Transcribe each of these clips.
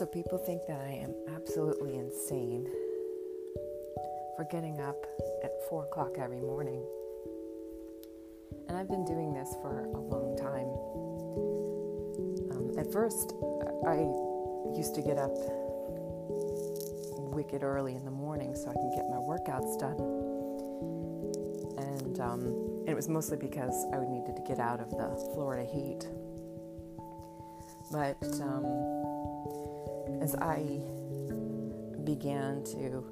So people think that I am absolutely insane for getting up at 4 o'clock every morning. And I've been doing this for a long time. Um, at first, I used to get up wicked early in the morning so I can get my workouts done. And um, it was mostly because I needed to get out of the Florida heat. But um, as I began to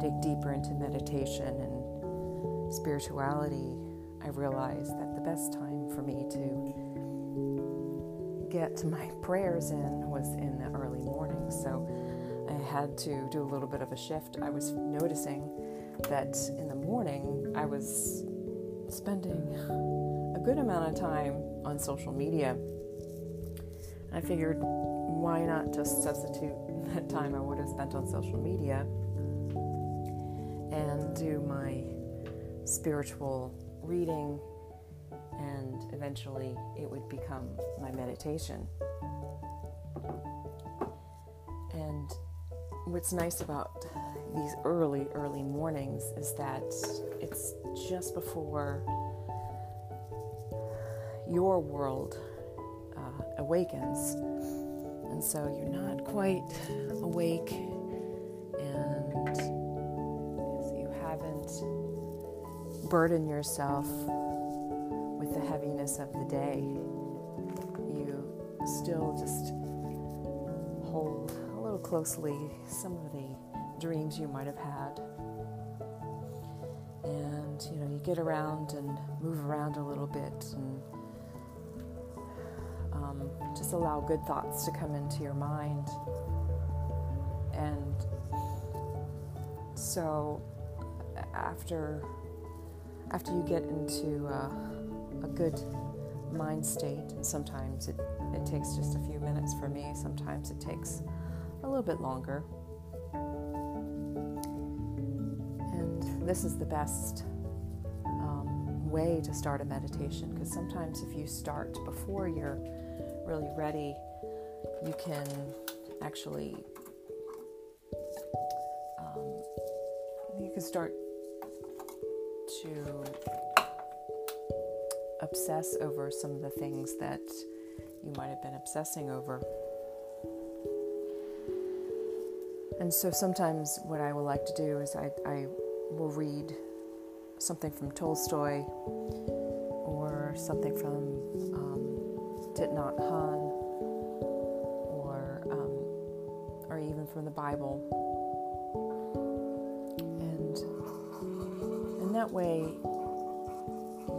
dig deeper into meditation and spirituality, I realized that the best time for me to get my prayers in was in the early morning. So I had to do a little bit of a shift. I was noticing that in the morning I was spending a good amount of time on social media. I figured why not just substitute that time I would have spent on social media and do my spiritual reading, and eventually it would become my meditation. And what's nice about these early, early mornings is that it's just before your world uh, awakens and so you're not quite awake and you haven't burdened yourself with the heaviness of the day. You still just hold a little closely some of the dreams you might have had. And you know, you get around and move around a little bit and just allow good thoughts to come into your mind. And so after after you get into a good mind state, sometimes it, it takes just a few minutes for me, sometimes it takes a little bit longer. And this is the best um, way to start a meditation because sometimes if you start before you're really ready, you can actually um, you can start to obsess over some of the things that you might have been obsessing over. And so sometimes what I will like to do is I, I will read something from Tolstoy or something from um, Thich Nhat Hanh, or um, or even from the Bible, and in that way,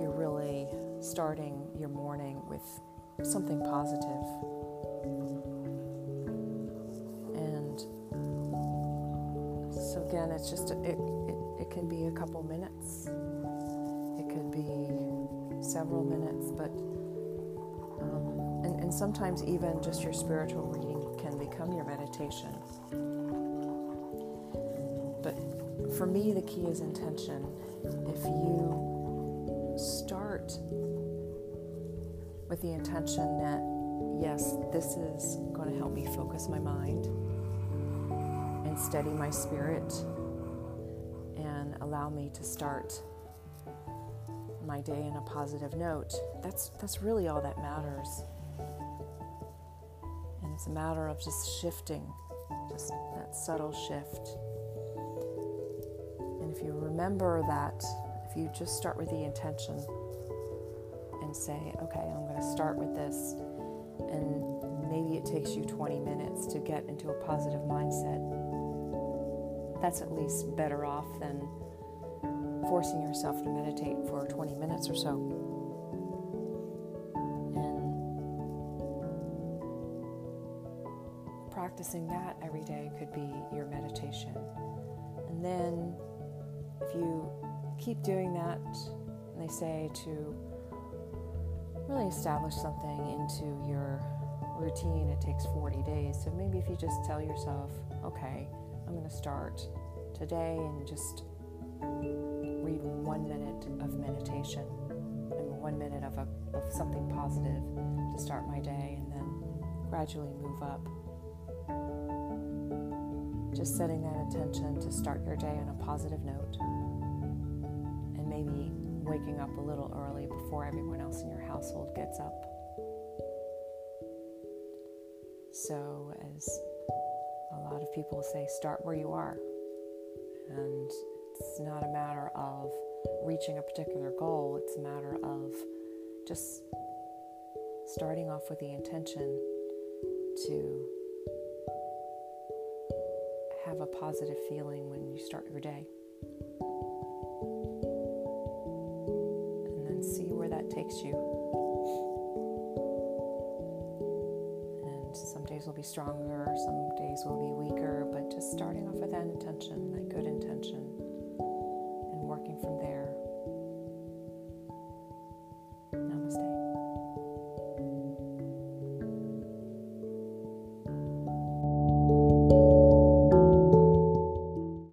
you're really starting your morning with something positive. And so again, it's just it, it, it can be a couple minutes. It could be several minutes, but Um, and sometimes even just your spiritual reading can become your meditation. But for me, the key is intention. If you start with the intention that, yes, this is going to help me focus my mind and steady my spirit and allow me to start my day in a positive note. That's that's really all that matters. And it's a matter of just shifting, just that subtle shift. And if you remember that, if you just start with the intention and say, okay, I'm going to start with this, and maybe it takes you 20 minutes to get into a positive mindset, that's at least better off than forcing yourself to meditate for 20 minutes or so. And practicing that every day could be your meditation. And then if you keep doing that, they say to really establish something into your routine, it takes 40 days. So maybe if you just tell yourself, okay, I'm going to start today and just read one minute of meditation and one minute of, a, of something positive to start my day and then gradually move up just setting that intention to start your day on a positive note and maybe waking up a little early before everyone else in your household gets up. So, as a lot of people say, start where you are. And it's not a matter of reaching a particular goal, it's a matter of just starting off with the intention to have a positive feeling when you start your day. And then see where that takes you. And some days will be stronger, some days will be weaker, but just starting off with that intention, that good intention from there.